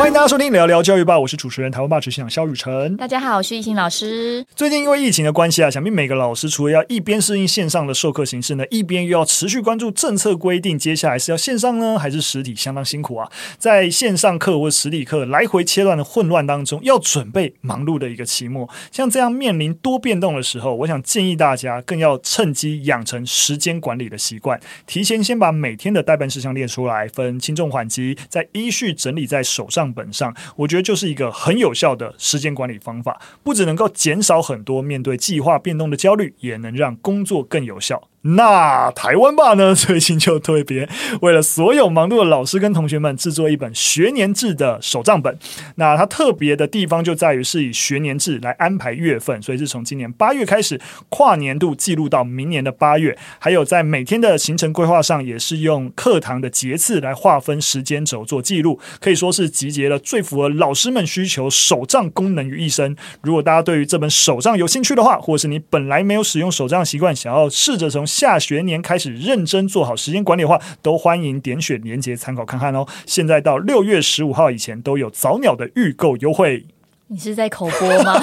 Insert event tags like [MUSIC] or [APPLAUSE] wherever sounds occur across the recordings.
欢迎大家收听聊聊教育吧，我是主持人台湾吧执行长肖雨辰。大家好，我是易兴老师。最近因为疫情的关系啊，想必每个老师除了要一边适应线上的授课形式呢，一边又要持续关注政策规定，接下来是要线上呢还是实体，相当辛苦啊。在线上课或实体课来回切断的混乱当中，要准备忙碌的一个期末，像这样面临多变动的时候，我想建议大家更要趁机养成时间管理的习惯，提前先把每天的待办事项列出来，分轻重缓急，再依序整理在手本上。我觉得就是一个很有效的时间管理方法，不只能够减少很多面对计划变动的焦虑，也能让工作更有效。那台湾吧呢，最近就特别为了所有忙碌的老师跟同学们制作一本学年制的手账本。那它特别的地方就在于是以学年制来安排月份，所以是从今年八月开始跨年度记录到明年的八月，还有在每天的行程规划上也是用课堂的节次来划分时间轴做记录，可以说是集结了最符合老师们需求手账功能于一身。如果大家对于这本手账有兴趣的话，或是你本来没有使用手账习惯，想要试着从下学年开始认真做好时间管理的话，都欢迎点选连结参考看看哦。现在到六月十五号以前都有早鸟的预购优惠。你是在口播吗？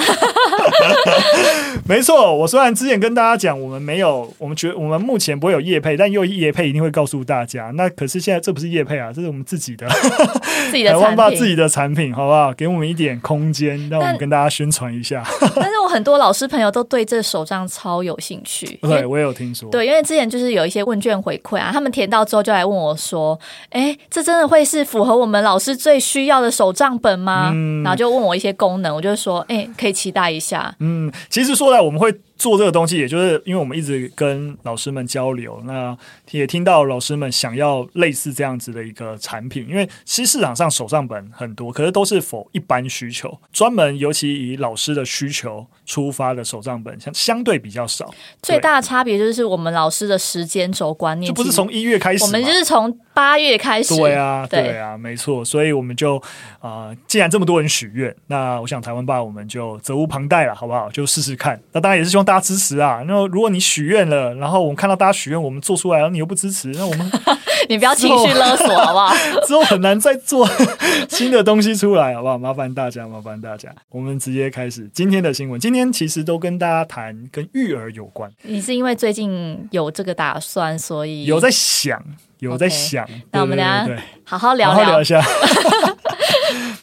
[LAUGHS] 没错，我虽然之前跟大家讲，我们没有，我们觉得我们目前不会有业配，但又业配一定会告诉大家。那可是现在这不是业配啊，这是我们自己的 [LAUGHS] 自己的产品，自己的产品，好不好？给我们一点空间，让我们跟大家宣传一下。但是我很多老师朋友都对这手账超有兴趣，对我也有听说。对，因为之前就是有一些问卷回馈啊，他们填到之后就来问我说：“哎，这真的会是符合我们老师最需要的手账本吗？”嗯，然后就问我一些功我就说：“哎，可以期待一下。”嗯，其实说来我们会。做这个东西，也就是因为我们一直跟老师们交流，那也听到老师们想要类似这样子的一个产品。因为其实市场上手账本很多，可是都是 for 一般需求，专门尤其以老师的需求出发的手账本，相相对比较少。最大的差别就是我们老师的时间轴观念，就不是从一月开始，我们就是从八月开始。对啊，对啊，没错。所以我们就啊、呃，既然这么多人许愿，那我想台湾爸，我们就责无旁贷了，好不好？就试试看。那当然也是希望。大家支持啊！那如果你许愿了，然后我们看到大家许愿，我们做出来然后，你又不支持，那我们 [LAUGHS] 你不要情绪勒索好不好？[LAUGHS] 之后很难再做新的东西出来，好不好？麻烦大家，麻烦大家，我们直接开始今天的新闻。今天其实都跟大家谈跟育儿有关。你是因为最近有这个打算，所以有在想，有在想。Okay, 那我们俩好好聊聊，好好聊一下。[LAUGHS]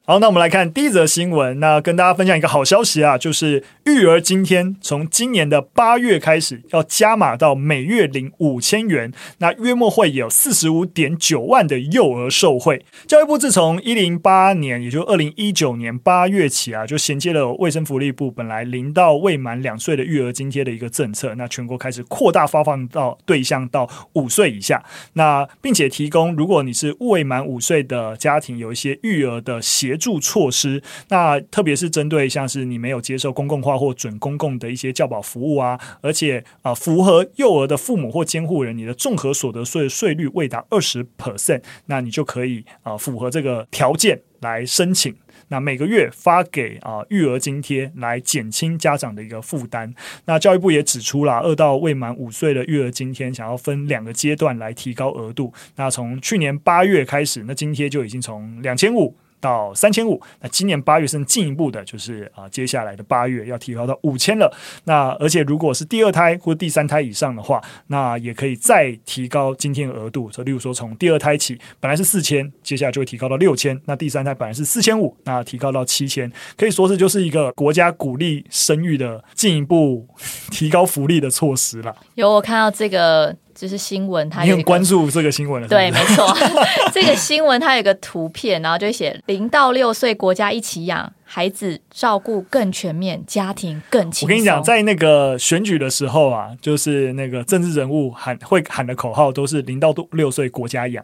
好，那我们来看第一则新闻。那跟大家分享一个好消息啊，就是育儿津贴从今年的八月开始要加码到每月领五千元。那约莫会有四十五点九万的幼儿受惠。教育部自从一零八年，也就二零一九年八月起啊，就衔接了卫生福利部本来零到未满两岁的育儿津贴的一个政策，那全国开始扩大发放到对象到五岁以下。那并且提供，如果你是未满五岁的家庭，有一些育儿的协助措施，那特别是针对像是你没有接受公共化或准公共的一些教保服务啊，而且啊符合幼儿的父母或监护人，你的综合所得税税率未达二十 percent，那你就可以啊符合这个条件来申请。那每个月发给啊育儿津贴来减轻家长的一个负担。那教育部也指出了，二到未满五岁的育儿津贴想要分两个阶段来提高额度。那从去年八月开始，那津贴就已经从两千五。到三千五，那今年八月甚至进一步的，就是啊，接下来的八月要提高到五千了。那而且如果是第二胎或第三胎以上的话，那也可以再提高津贴额度。就例如说，从第二胎起，本来是四千，接下来就会提高到六千。那第三胎本来是四千五，那提高到七千，可以说是就是一个国家鼓励生育的进一步 [LAUGHS] 提高福利的措施了。有我看到这个。就是新闻，它有你很关注这个新闻了。对，没错，[LAUGHS] 这个新闻它有一个图片，然后就写零到六岁国家一起养。孩子照顾更全面，家庭更轻松。我跟你讲，在那个选举的时候啊，就是那个政治人物喊会喊的口号都是“零到六岁国家养”。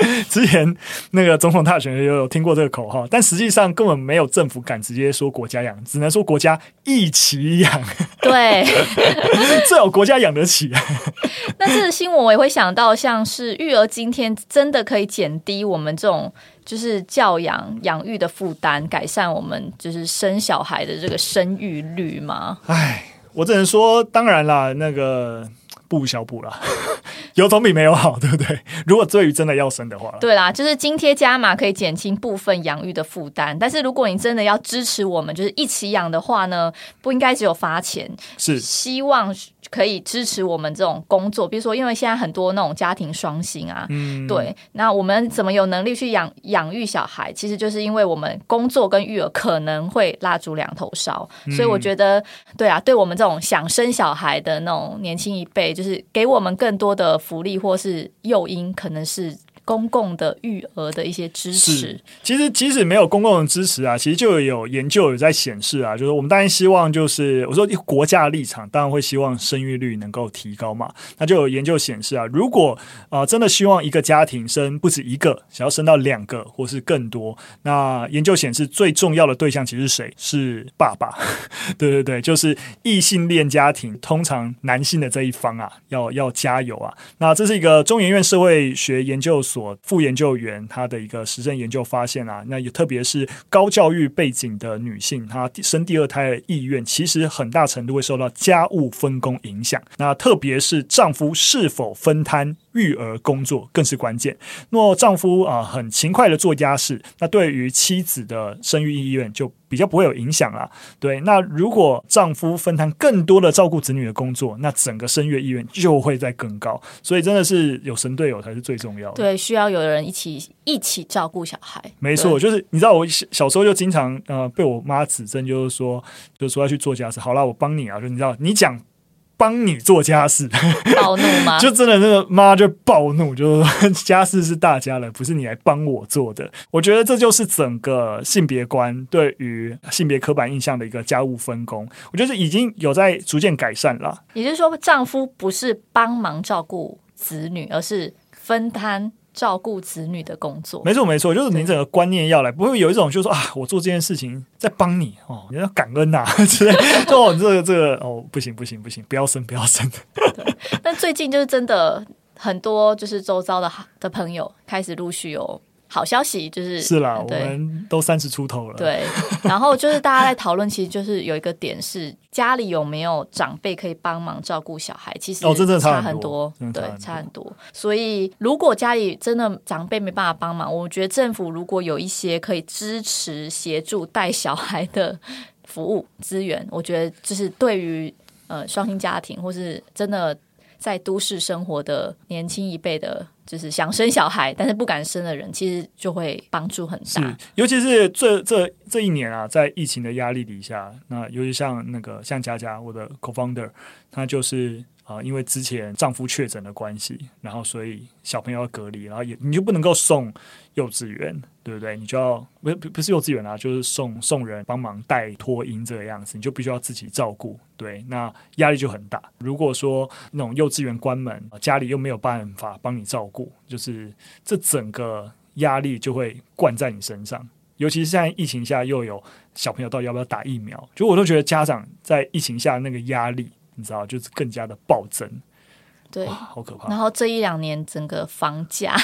[LAUGHS] 之前那个总统大选也有听过这个口号，但实际上根本没有政府敢直接说国家养，只能说国家一起养。对，[LAUGHS] 最好国家养得起。[LAUGHS] 那这个新闻我也会想到，像是育儿津贴真的可以减低我们这种。就是教养养育的负担，改善我们就是生小孩的这个生育率吗？哎，我只能说，当然啦，那个不无小补啦。[LAUGHS] 有总比没有好，对不对？如果对于真的要生的话，对啦，就是津贴加码可以减轻部分养育的负担，但是如果你真的要支持我们，就是一起养的话呢，不应该只有发钱，是希望。可以支持我们这种工作，比如说，因为现在很多那种家庭双薪啊，嗯，对，那我们怎么有能力去养养育小孩？其实就是因为我们工作跟育儿可能会蜡烛两头烧，嗯，所以我觉得，对啊，对我们这种想生小孩的那种年轻一辈，就是给我们更多的福利或是诱因，可能是。公共的育儿的一些支持，其实即使没有公共的支持啊，其实就有研究有在显示啊，就是我们当然希望就是我说国家的立场，当然会希望生育率能够提高嘛。那就有研究显示啊，如果啊、真的希望一个家庭生不止一个，想要生到两个或是更多，那研究显示最重要的对象其实是谁？是爸爸。[LAUGHS] 对对对，就是异性恋家庭，通常男性的这一方啊，要要加油啊。那这是一个中研院社会学研究所。所副研究员他的一个实证研究发现啊，那也特别是高教育背景的女性，她生第二胎的意愿其实很大程度会受到家务分工影响。那特别是丈夫是否分摊育儿工作更是关键。若丈夫啊、呃、很勤快的做家事，那对于妻子的生育意愿就比较不会有影响了。对，那如果丈夫分摊更多的照顾子女的工作，那整个生育意愿就会在更高。所以真的是有神队友才是最重要的。对，需要有人一起一起照顾小孩。没错，就是你知道我小小时候就经常呃被我妈指正，就是说就是说要去做家事。好啦，我帮你啊，就你知道你讲。帮你做家事，暴怒吗？[LAUGHS] 就真的那个妈就暴怒，就说 [LAUGHS] 家事是大家的，不是你来帮我做的。我觉得这就是整个性别观对于性别刻板印象的一个家务分工，我觉得已经有在逐渐改善了。也就是说，丈夫不是帮忙照顾子女，而是分摊。照顾子女的工作，没错没错，就是你整个观念要来，不会有一种就是说啊，我做这件事情在帮你哦，你要感恩呐、啊，之类哦，这个这个哦，不行不行不行，不要生不要生。对，但最近就是真的很多，就是周遭的的朋友开始陆续有。好消息就是是啦，我们都三十出头了。对，然后就是大家在讨论，其实就是有一个点是家里有没有长辈可以帮忙照顾小孩，其实哦，真的差很多，对，差很多。所以如果家里真的长辈没办法帮忙，我觉得政府如果有一些可以支持协助带小孩的服务资源，我觉得就是对于呃双薪家庭或是真的在都市生活的年轻一辈的。就是想生小孩，但是不敢生的人，其实就会帮助很大。尤其是这这这一年啊，在疫情的压力底下，那尤其像那个像佳佳，我的 co-founder，他就是。啊，因为之前丈夫确诊的关系，然后所以小朋友要隔离，然后也你就不能够送幼稚园，对不对？你就要不不不是幼稚园啊，就是送送人帮忙带托婴这个样子，你就必须要自己照顾，对，那压力就很大。如果说那种幼稚园关门，家里又没有办法帮你照顾，就是这整个压力就会灌在你身上。尤其是现在疫情下，又有小朋友到底要不要打疫苗，就我都觉得家长在疫情下那个压力。你知道，就是更加的暴增，对，好可怕。然后这一两年整个房价，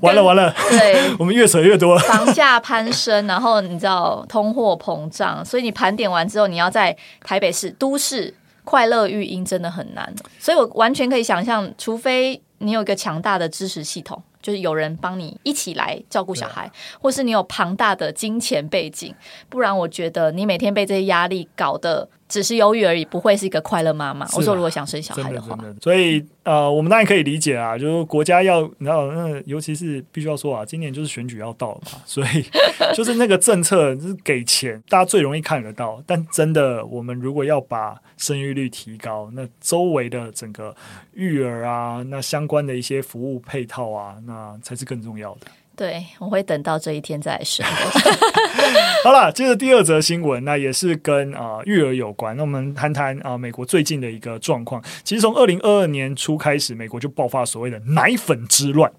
完了完了，[LAUGHS] 对，[LAUGHS] 我们越扯越多了。房价攀升，然后你知道通货膨胀，所以你盘点完之后，你要在台北市都市快乐育婴真的很难。所以我完全可以想象，除非你有一个强大的支持系统。就是有人帮你一起来照顾小孩，或是你有庞大的金钱背景，不然我觉得你每天被这些压力搞得只是忧郁而已，不会是一个快乐妈妈。我说如果想生小孩的话，的的所以呃，我们当然可以理解啊，就是国家要，你知道，那尤其是必须要说啊，今年就是选举要到了嘛，[LAUGHS] 所以就是那个政策就是给钱，大家最容易看得到。但真的，我们如果要把生育率提高，那周围的整个育儿啊，那相关的一些服务配套啊，那才是更重要的。对，我会等到这一天再来说。[LAUGHS] 好了，接着第二则新闻，那也是跟啊、育儿有关。那我们谈谈啊、美国最近的一个状况。其实从二零二二年初开始，美国就爆发所谓的奶粉之乱。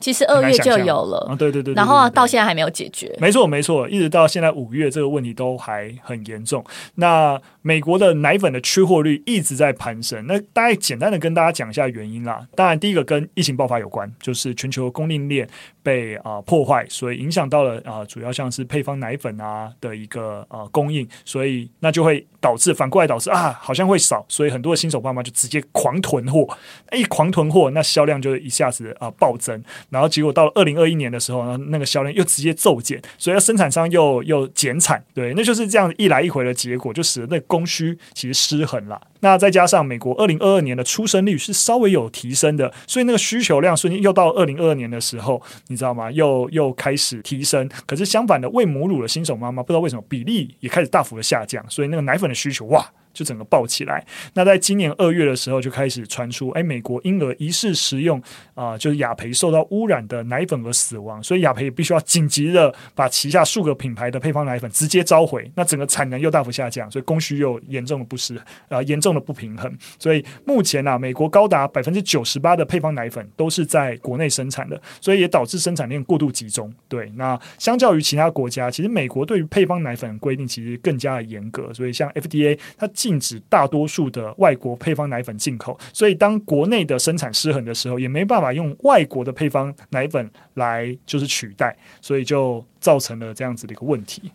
其实二月就有了，啊、对，对，对，对，对对对，然后到现在还没有解决。没错没错，一直到现在五月，这个问题都还很严重。那美国的奶粉的缺货率一直在攀升。那大概简单的跟大家讲一下原因啦。当然，第一个跟疫情爆发有关，就是全球供应链被啊、呃、破坏，所以影响到了啊、呃，主要像是配方奶粉啊的一个呃供应，所以那就会导致反过来导致啊，好像会少，所以很多新手爸妈就直接狂囤货，一狂囤货，那销量就一下子啊、呃、暴增。然后结果到了二零二一年的时候呢，那个销量又直接骤减，所以要生产商又又减产，对，那就是这样一来一回的结果，就使得那供需其实失衡了。那再加上美国二零二二年的出生率是稍微有提升的，所以那个需求量瞬间又到二零二二年的时候，你知道吗？又又开始提升。可是相反的，喂母乳的新手妈妈不知道为什么比例也开始大幅的下降，所以那个奶粉的需求哇。就整个爆起来。那在今年二月的时候，就开始传出，哎，美国婴儿疑似食用啊、就是雅培受到污染的奶粉而死亡，所以雅培也必须要紧急的把旗下数个品牌的配方奶粉直接召回。那整个产能又大幅下降，所以供需又严重的不失啊、严重的不平衡。所以目前呢、啊，美国高达百分之九十八的配方奶粉都是在国内生产的，所以也导致生产链过度集中。对，那相较于其他国家，其实美国对于配方奶粉规定其实更加的严格。所以像 FDA 它。禁止大多数的外国配方奶粉进口，所以当国内的生产失衡的时候，也没办法用外国的配方奶粉来就是取代，所以就造成了这样子的一个问题。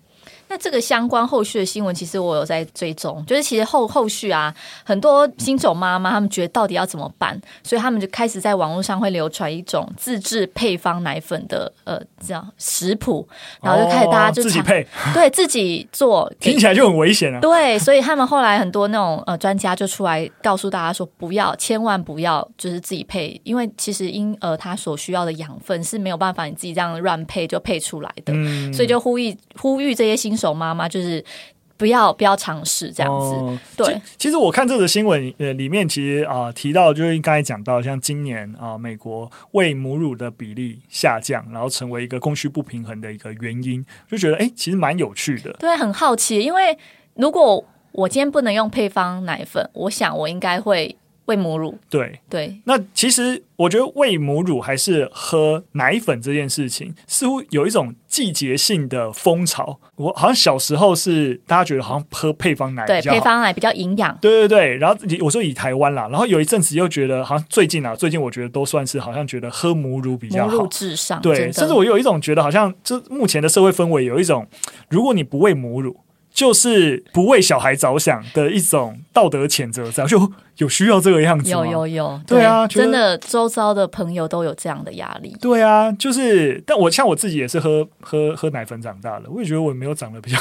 那这个相关后续的新闻，其实我有在追踪，就是其实后后续啊，很多新手妈妈他们觉得到底要怎么办，所以他们就开始在网络上会流传一种自制配方奶粉的呃这样食谱，然后就开始大家就、哦、自己配，[LAUGHS] 对自己做，听起来就很危险啊。对，所以他们后来很多那种呃专家就出来告诉大家说，不要，千万不要就是自己配，因为其实婴儿他所需要的养分是没有办法你自己这样乱配就配出来的，嗯、所以就呼吁呼吁这些新手。手妈妈就是不要不要尝试这样子，哦、对。其实我看这个新闻呃里面其实啊、呃、提到就是刚才讲到像今年啊、呃、美国喂母乳的比例下降，然后成为一个供需不平衡的一个原因，就觉得哎其实蛮有趣的。对，很好奇，因为如果我今天不能用配方奶粉，我想我应该会。喂母乳，对对，那其实我觉得喂母乳还是喝奶粉这件事情，似乎有一种季节性的风潮。我好像小时候是大家觉得好像喝配方奶，对配方奶比较营养，对对对。然后我说以台湾啦，然后有一阵子又觉得好像最近啊，最近我觉得都算是好像觉得喝母乳比较好，母乳至上。对，甚至我有一种觉得好像就目前的社会氛围有一种，如果你不喂母乳。就是不为小孩着想的一种道德谴责，这样 [LAUGHS] 就有需要这个样子吗？有有有，对，对啊，真的，周遭的朋友都有这样的压力。对啊，就是，但我像我自己也是喝喝喝奶粉长大的，我也觉得我没有长得比较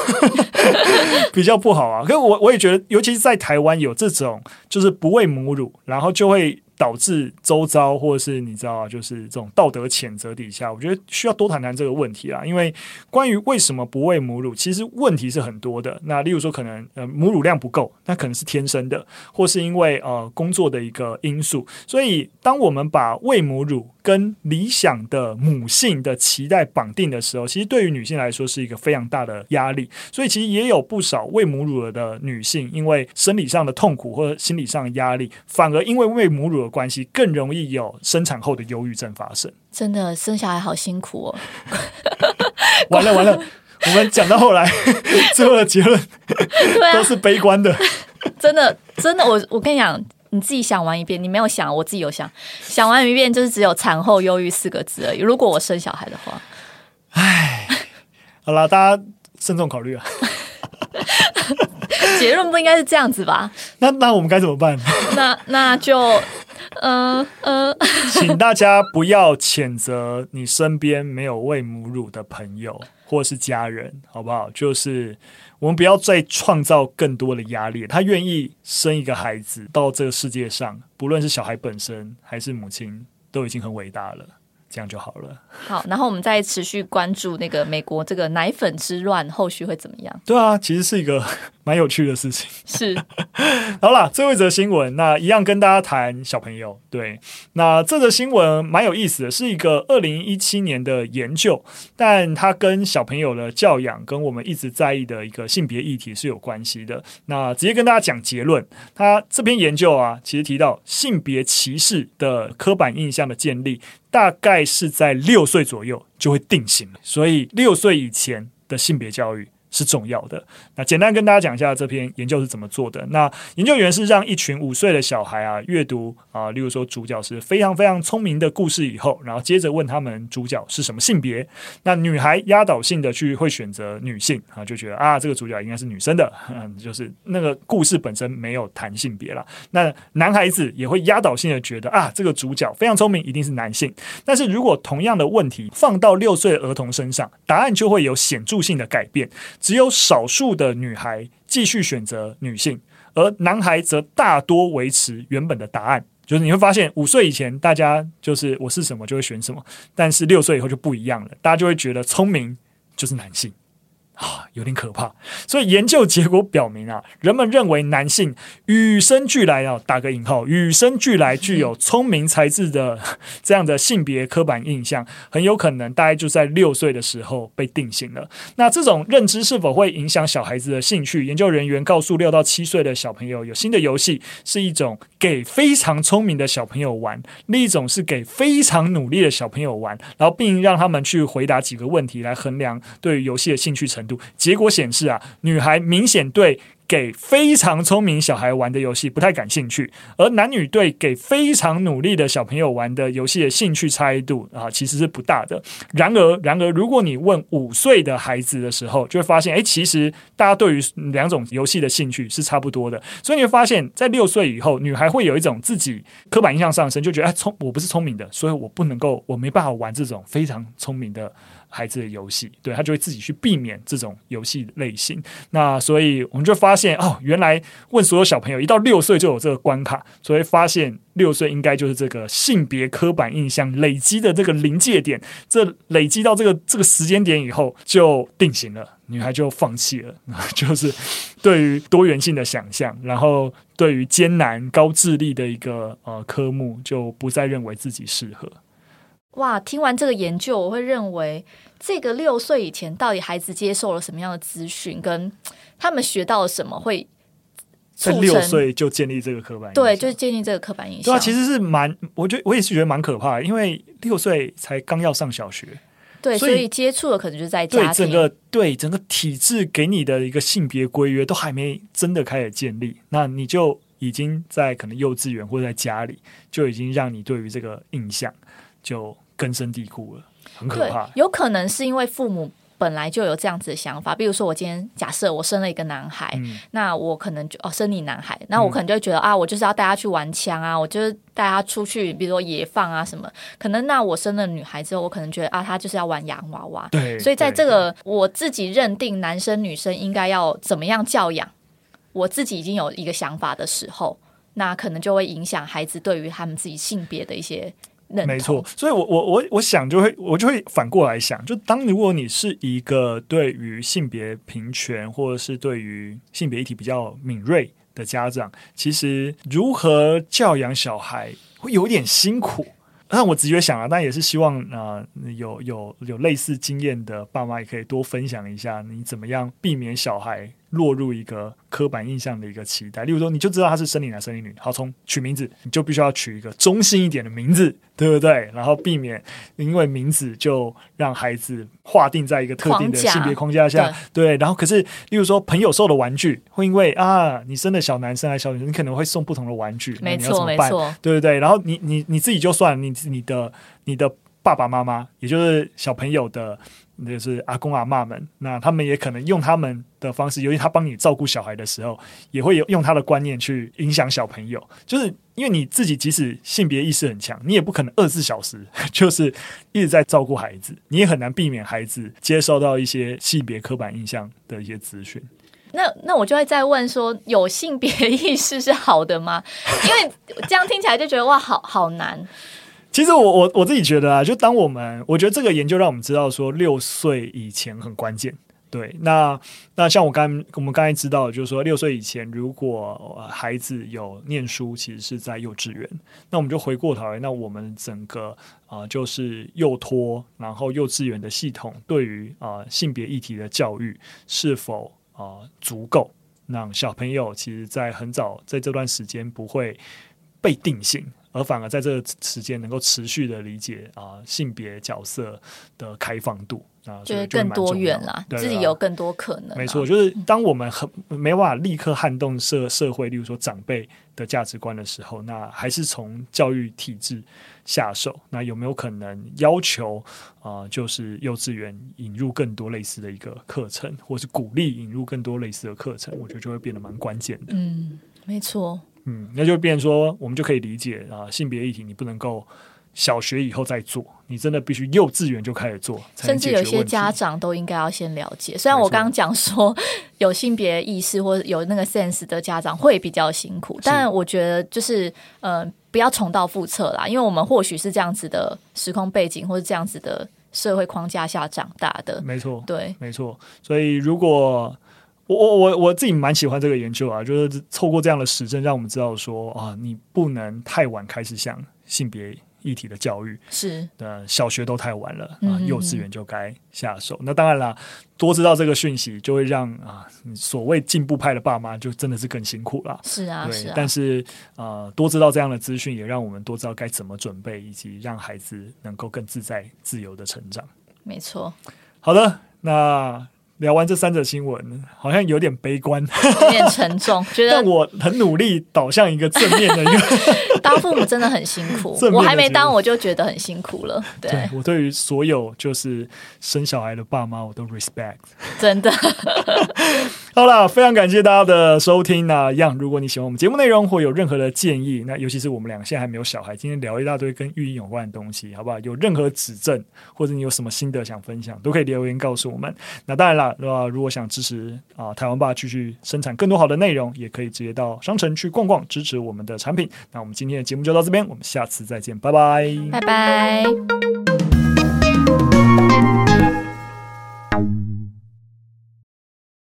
[LAUGHS] 比较不好啊。可是我我也觉得，尤其是在台湾有这种，就是不喂母乳，然后就会。导致周遭或者是你知道啊，就是这种道德谴责底下，我觉得需要多谈谈这个问题啊。因为关于为什么不喂母乳，其实问题是很多的。那例如说，可能呃母乳量不够，那可能是天生的，或是因为呃工作的一个因素。所以，当我们把喂母乳跟理想的母性的期待绑定的时候，其实对于女性来说是一个非常大的压力。所以，其实也有不少喂母乳的女性，因为生理上的痛苦或者心理上的压力，反而因为喂母乳的关系更容易有生产后的忧郁症发生。真的生小孩好辛苦哦！[LAUGHS] 完了完了，我们讲到后来，[LAUGHS] 最后的结论都是悲观的。真的真的，我我跟你讲，你自己想完一遍，你没有想，我自己有想，想完一遍就是只有产后忧郁四个字而已。如果我生小孩的话，唉，[LAUGHS] 好了，大家慎重考虑啊。[LAUGHS] 结论不应该是这样子吧？[LAUGHS] 那那我们该怎么办？那那就，嗯、呃、嗯，呃、[LAUGHS] 请大家不要谴责你身边没有喂母乳的朋友或是家人，好不好？就是我们不要再创造更多的压力。他愿意生一个孩子到这个世界上，不论是小孩本身还是母亲，都已经很伟大了。这样就好了。好，然后我们再持续关注那个美国这个奶粉之乱后续会怎么样？对啊，其实是一个蛮有趣的事情。是，[LAUGHS] 好了，最后一则新闻，那一样跟大家谈小朋友。对，那这则新闻蛮有意思的，是一个二零一七年的研究，但它跟小朋友的教养跟我们一直在意的一个性别议题是有关系的。那直接跟大家讲结论，它这篇研究啊，其实提到性别歧视的刻板印象的建立，大概是在六岁左右就会定型了，所以六岁以前的性别教育是重要的。那简单跟大家讲一下这篇研究是怎么做的。那研究员是让一群五岁的小孩啊阅读啊，例如说主角是非常非常聪明的故事以后，然后接着问他们主角是什么性别。那女孩压倒性的去会选择女性啊，就觉得啊这个主角应该是女生的，嗯，[LAUGHS] 就是那个故事本身没有谈性别了。那男孩子也会压倒性的觉得啊这个主角非常聪明，一定是男性。但是如果同样的问题放到六岁儿童身上，答案就会有显著性的改变。只有少数的女孩继续选择女性，而男孩则大多维持原本的答案。就是你会发现，五岁以前大家就是我是什么就会选什么，但是六岁以后就不一样了，大家就会觉得聪明就是男性。啊，有点可怕。所以研究结果表明啊，人们认为男性与生俱来要打个引号，与生俱来具有聪明才智的这样的性别刻板印象，很有可能大概就在六岁的时候被定型了。那这种认知是否会影响小孩子的兴趣？研究人员告诉六到七岁的小朋友，有新的游戏是一种给非常聪明的小朋友玩，另一种是给非常努力的小朋友玩，然后并让他们去回答几个问题来衡量对于游戏的兴趣程度。结果显示啊，女孩明显对给非常聪明小孩玩的游戏不太感兴趣，而男女对给非常努力的小朋友玩的游戏的兴趣差异度啊，其实是不大的。然而，然而，如果你问五岁的孩子的时候，就会发现，哎，其实大家对于两种游戏的兴趣是差不多的。所以你会发现，在六岁以后，女孩会有一种自己刻板印象上升，就觉得，哎，聪，我不是聪明的，所以我不能够，我没办法玩这种非常聪明的。孩子的游戏，对，他就会自己去避免这种游戏类型。那所以我们就发现哦，原来问所有小朋友一到六岁就有这个关卡，所以发现六岁应该就是这个性别刻板印象累积的这个临界点。这累积到这个这个时间点以后就定型了，女孩就放弃了，[LAUGHS] 就是对于多元性的想象，然后对于艰难高智力的一个呃科目就不再认为自己适合。哇，听完这个研究，我会认为这个六岁以前到底孩子接受了什么样的资讯，跟他们学到了什么，会在六岁就建立这个刻板印象。对，就是建立这个刻板印象。对啊，其实是蛮，我觉得我也是觉得蛮可怕的，因为六岁才刚要上小学，对，所以，接触的可能就是在对整个对整个体制给你的一个性别规约都还没真的开始建立，那你就已经在可能幼稚园或者在家里就已经让你对于这个印象就。根深蒂固了，很可怕。有可能是因为父母本来就有这样子的想法，比如说我今天假设我生了一个男孩，嗯、那我可能就哦生你男孩，那我可能就会觉得、嗯、啊，我就是要带他去玩枪啊，我就是带他出去，比如说野放啊什么。可能那我生了女孩之后，我可能觉得啊，他就是要玩洋娃娃。对，所以在这个我自己认定男生女生应该要怎么样教养，我自己已经有一个想法的时候，那可能就会影响孩子对于他们自己性别的一些。没错，所以我我我我想就会我就会反过来想，就当如果你是一个对于性别平权或者是对于性别议题比较敏锐的家长，其实如何教养小孩会有点辛苦。那我直觉想啊，但也是希望啊、呃，有有有类似经验的爸妈也可以多分享一下，你怎么样避免小孩。落入一个刻板印象的一个期待，例如说，你就知道他是生理男、生理女，好，从取名字，你就必须要取一个中性一点的名字，对不对？然后避免因为名字就让孩子划定在一个特定的性别框架下，对，对。然后可是，例如说，朋友送的玩具，会因为啊，你生的小男生还是小女生，你可能会送不同的玩具，没错，你要怎么办？对不对？然后你你你自己就算你你的你的爸爸妈妈，也就是小朋友的。就是阿公阿嬷们，那他们也可能用他们的方式，由于他帮你照顾小孩的时候，也会有用他的观念去影响小朋友。就是因为你自己即使性别意识很强，你也不可能二十四小时就是一直在照顾孩子，你也很难避免孩子接受到一些性别刻板印象的一些资讯。那那我就会再问说，有性别意识是好的吗？[LAUGHS] 因为这样听起来就觉得哇，好好难。其实我我我自己觉得啊，就当我们我觉得这个研究让我们知道说，六岁以前很关键，对，那那像我刚我们刚才知道，就是说六岁以前，如果孩子有念书，其实是在幼稚园。那我们就回过头来，那我们整个啊、就是幼托，然后幼稚园的系统对于啊、性别议题的教育是否啊、足够，让小朋友其实在很早在这段时间不会被定性，而反而在这个时间能够持续的理解啊、呃、性别角色的开放度。啊，就是更多元啦，自己有更多可能。没错，就是当我们很没办法立刻撼动社社会，例如说长辈的价值观的时候，那还是从教育体制下手。那有没有可能要求啊、呃，就是幼稚园引入更多类似的一个课程，或是鼓励引入更多类似的课程？我觉得就会变得蛮关键的。嗯，没错。嗯，那就变成说，我们就可以理解啊，性别议题你不能够。小学以后再做，你真的必须幼稚园就开始做，甚至有些家长都应该要先了解。虽然我刚刚讲说有性别意识或有那个 sense 的家长会比较辛苦，但我觉得就是呃不要重蹈覆辙啦，因为我们或许是这样子的时空背景或者这样子的社会框架下长大的，没错，对，没错。所以如果我我我我自己蛮喜欢这个研究啊，就是透过这样的实证，让我们知道说啊，你不能太晚开始想性别。议题的教育是的，小学都太晚了啊，嗯、幼稚园就该下手。那当然了，多知道这个讯息，就会让啊，所谓进步派的爸妈就真的是更辛苦了。是啊，对。是啊。但是啊，多知道这样的资讯，也让我们多知道该怎么准备，以及让孩子能够更自在、自由的成长。没错。好的，那。聊完这三则新闻，好像有点悲观，有点沉重。[LAUGHS] 觉得但我很努力导向一个正面的一个。[LAUGHS] 当父母真的很辛苦，[LAUGHS] 我还没当我就觉得很辛苦了。对，对我对于所有就是生小孩的爸妈，我都 respect。真的。好了，非常感谢大家的收听。那一样，如果你喜欢我们节目内容，或有任何的建议，那尤其是我们俩现在还没有小孩，今天聊一大堆跟育婴有关的东西，好不好？有任何指正，或者你有什么心得想分享，都可以留言告诉我们。那当然那如果想支持啊台湾爸继续生产更多好的内容，也可以直接到商城去逛逛，支持我们的产品。那我们今天的节目就到这边，我们下次再见，拜拜，拜拜。